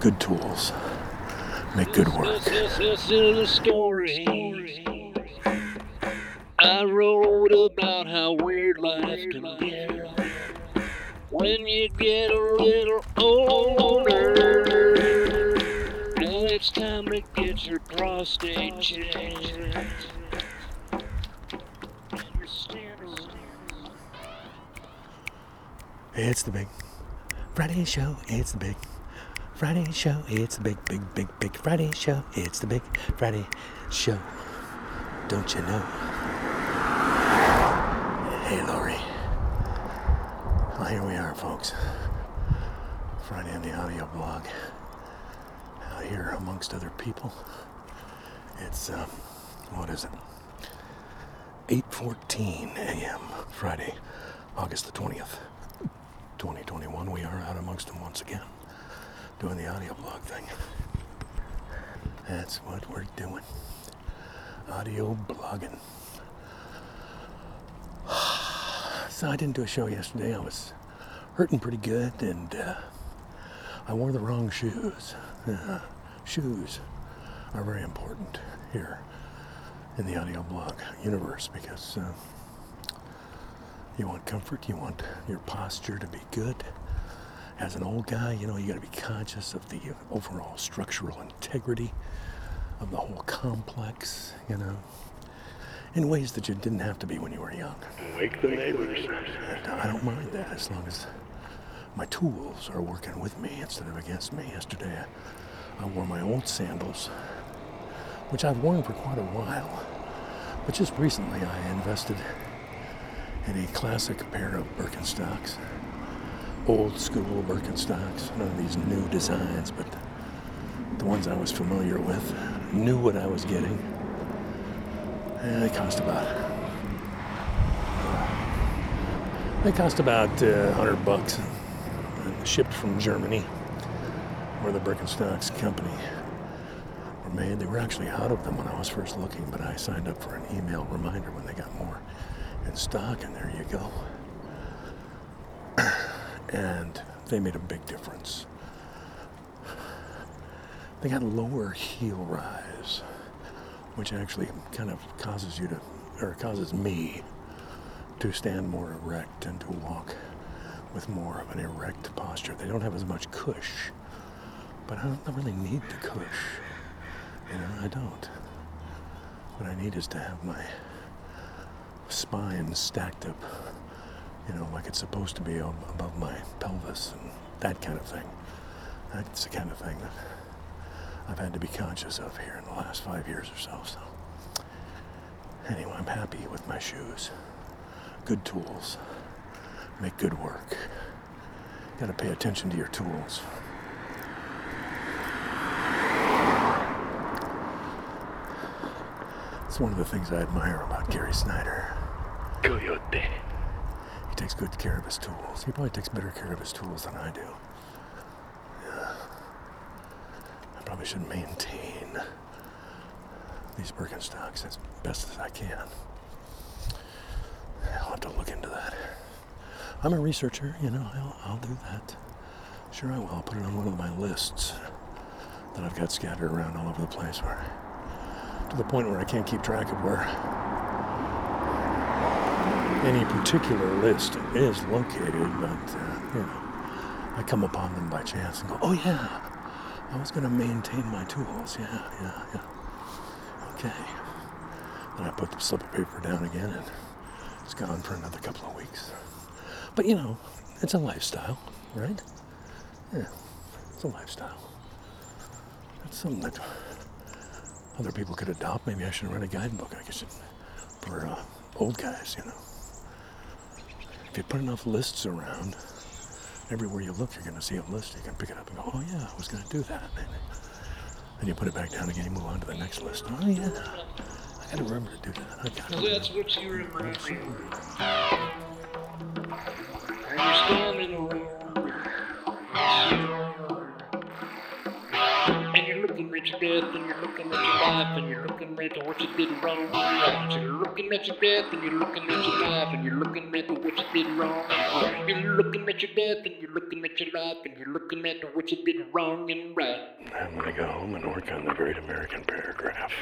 Good tools make good work. Listen to the story. I wrote about how weird life can be when you get a little older. Now it's time to get your prostate checked. It's the big Friday show. It's the big Friday show. It's the big, big, big, big Friday show. It's the big Friday show. Don't you know? Hey, Lori. Well, here we are, folks. Friday on the audio blog. Out here amongst other people. It's, um, what is it? 8.14 a.m. Friday, August the 20th. 2021, we are out amongst them once again, doing the audio blog thing. That's what we're doing. Audio blogging. So I didn't do a show yesterday. I was hurting pretty good, and uh, I wore the wrong shoes. Uh, shoes are very important here in the audio blog universe because. Uh, you want comfort, you want your posture to be good. As an old guy, you know, you got to be conscious of the uh, overall structural integrity of the whole complex, you know, in ways that you didn't have to be when you were young. Wake the neighbors. And I don't mind that as long as my tools are working with me instead of against me. Yesterday, I wore my old sandals, which I've worn for quite a while. But just recently, I invested in a classic pair of Birkenstocks. Old school Birkenstocks, none of these new designs, but the ones I was familiar with, knew what I was getting. And they cost about they cost about uh, 100 bucks, shipped from Germany, where the Birkenstocks company were made. They were actually out of them when I was first looking, but I signed up for an email reminder when they got more in stock, and there you go. And they made a big difference. They got lower heel rise, which actually kind of causes you to, or causes me to stand more erect and to walk with more of an erect posture. They don't have as much cush, but I don't really need the cush. You know, I don't. What I need is to have my spine stacked up, you know, like it's supposed to be above my pelvis and that kind of thing. That's the kind of thing that I've had to be conscious of here in the last five years or so. So, anyway, I'm happy with my shoes. Good tools make good work. Got to pay attention to your tools. It's one of the things I admire about Gary Snyder. Coyote. Takes good care of his tools. He probably takes better care of his tools than I do. Yeah. I probably should maintain these Birkenstocks as best as I can. I'll have to look into that. I'm a researcher, you know, I'll, I'll do that. Sure, I will. I'll put it on one of my lists that I've got scattered around all over the place where, to the point where I can't keep track of where any particular list is located, but, uh, you know, I come upon them by chance and go, oh yeah, I was going to maintain my tools. Yeah, yeah, yeah. Okay. Then I put the slip of paper down again and it's gone for another couple of weeks. But you know, it's a lifestyle, right? Yeah, it's a lifestyle. That's something that other people could adopt. Maybe I should write a guidebook, I guess, for uh, old guys, you know. If you put enough lists around, everywhere you look, you're going to see a list. You can pick it up and go, oh yeah, I was going to do that. And you put it back down again, you move on to the next list. Oh yeah, I got to remember to do that. I got to That's what you remind me of. You're standing around. And you're death and you're looking at your life and you're looking at what you did wrong. You're looking at your death and you're looking at your life and you're looking at what you did wrong. You're looking at your death and you're looking at your life and you're looking at what you did wrong and right. I'm gonna go home and work on the Great American Paragraph.